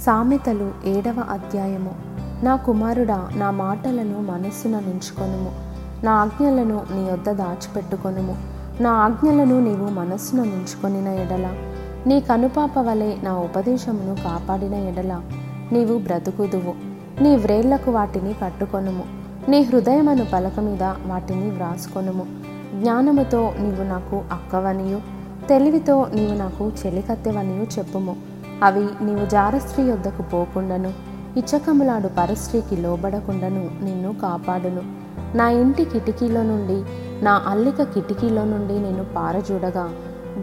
సామెతలు ఏడవ అధ్యాయము. నా కుమారుడా నా మాటలను మనస్సున నించుకొనుము. నా ఆజ్ఞలను నీ వద్ద దాచిపెట్టుకొనుము. నా ఆజ్ఞలను నీవు మనస్సున నించుకొనిన ఎడల. నీ కనుపాప వలె నా ఉపదేశమును కాపాడిన ఎడల. నీవు బ్రతుకుదువు. నీ వ్రేళ్ళకు వాటిని కట్టుకొనుము. నీ హృదయమను పలక మీద వాటిని వ్రాసుకొనుము. జ్ఞానముతో నీవు నాకు అక్కవనియు. తెలివితో నీవు నాకు చెలికత్తెవనియు చెప్పుము. అవి నీవు జారస్త్రీ యొద్దకు పోకుండాను. ఇచ్చకములాడు పరస్త్రీకి లోబడకుండాను నిన్ను కాపాడును. నా ఇంటి కిటికీలో నుండి నా అల్లిక కిటికీలో నుండి నేను పారజూడగా.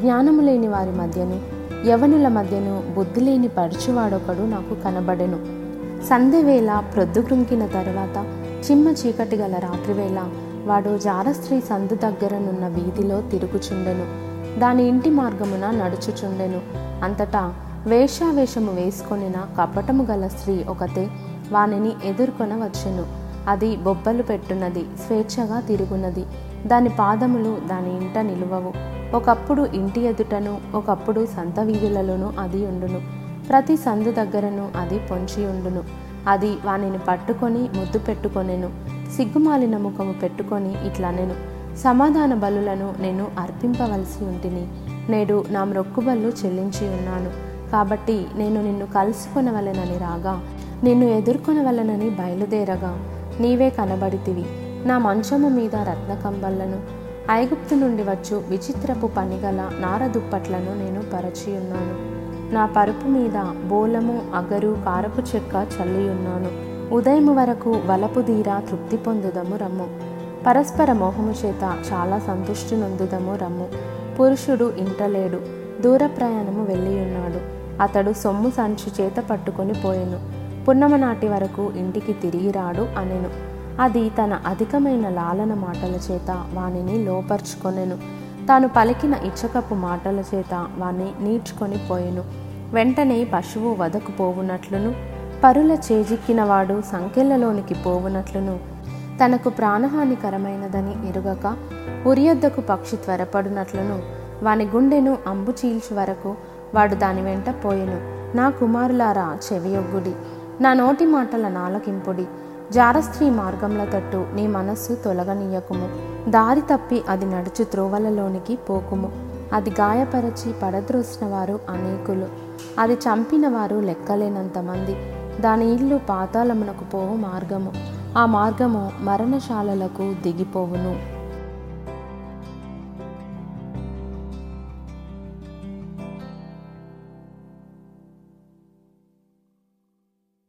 జ్ఞానము లేని వారి మధ్యను యవనుల మధ్యను బుద్ధి లేని పడుచువాడొకడు నాకు కనబడెను. సంధ్యవేళ ప్రొద్దుకృంకిన తర్వాత చిమ్మ చీకటి గల రాత్రివేళ వాడు జారస్త్రీ సందు దగ్గరనున్న వీధిలో తిరుగుచుండెను. దాని ఇంటి మార్గమున నడుచుచుండెను. అంతటా వేషావేషము వేసుకొనిన కపటము గల స్త్రీ ఒకతే వానిని ఎదుర్కొన వచ్చెను అది బొబ్బలు పెట్టున్నది స్వేచ్ఛగా తిరుగున్నది. దాని పాదములు దాని ఇంట నిలువవు. ఒకప్పుడు ఇంటి ఎదుటను ఒకప్పుడు సంత వీధులలోనూ అది ఉండును. ప్రతి సందు దగ్గరను అది పొంచి ఉండును. అది వానిని పట్టుకొని ముద్దు పెట్టుకొనెను. సిగ్గుమాలిన ముఖము పెట్టుకొని ఇట్లనెను. సమాధాన బలులను నేను అర్పింపవలసి ఉంటిని. నేడు నా మ్రొక్కుబళ్ళు చెల్లించి ఉన్నాను. కాబట్టి నేను నిన్ను కలుసుకొనవలెనని రాగా నిన్ను ఎదుర్కొనవలనని బయలుదేరగా నీవే కనబడితివి. నా మంచము మీద రత్నకంబళ్ళను ఐగుప్తు నుండి వచ్చు విచిత్రపు పనిగల నారదుప్పట్లను నేను పరచియున్నాను. నా పరుపు మీద బోలము అగరు కారపు చెక్క చల్లియున్నాను. ఉదయం వరకు వలపు దీరా తృప్తి పొందుదము రమ్ము. పరస్పర మోహము చేత చాలా సంతుష్టి నొందుదము రమ్ము. పురుషుడు ఇంటలేడు దూర ప్రయాణము వెళ్ళియున్నాడు. అతడు సొమ్ము సంచి చేత పట్టుకొని పోయెను. పున్నమ నాటి వరకు ఇంటికి తిరిగి రాడు అనెను. అది తన అధికమైన లాలన మాటల చేత వానిని లోపర్చుకొనెను. తాను పలికిన ఇచ్చకపు మాటల చేత వాణ్ణి నీడ్చుకొని పోయెను. వెంటనే పశువు వదకు పోవునట్లును. పరుల చేజిక్కినవాడు సంఖ్యలలోనికి పోవునట్లును. తనకు ప్రాణహానికరమైనదని ఎరుగక ఉరియొద్దకు పక్షి త్వరపడునట్లును. వాని గుండెను అంబు చీల్చు వరకు వాడు దాని వెంట పోయెను. నా కుమారులారా చెవియొగ్గుడి. నా నోటి మాటల నాలకింపుడి. జారస్త్రీ మార్గంల తట్టు నీ మనస్సు తొలగనీయకుము. దారి తప్పి అది నడుచు త్రోవలలోనికి పోకుము. అది గాయపరచి పడద్రోసిన వారు అనేకులు. అది చంపిన వారు లెక్కలేనంతమంది దాని ఇల్లు పాతాళమునకు పోవు మార్గము. ఆ మార్గము మరణశాలలకు దిగిపోవును.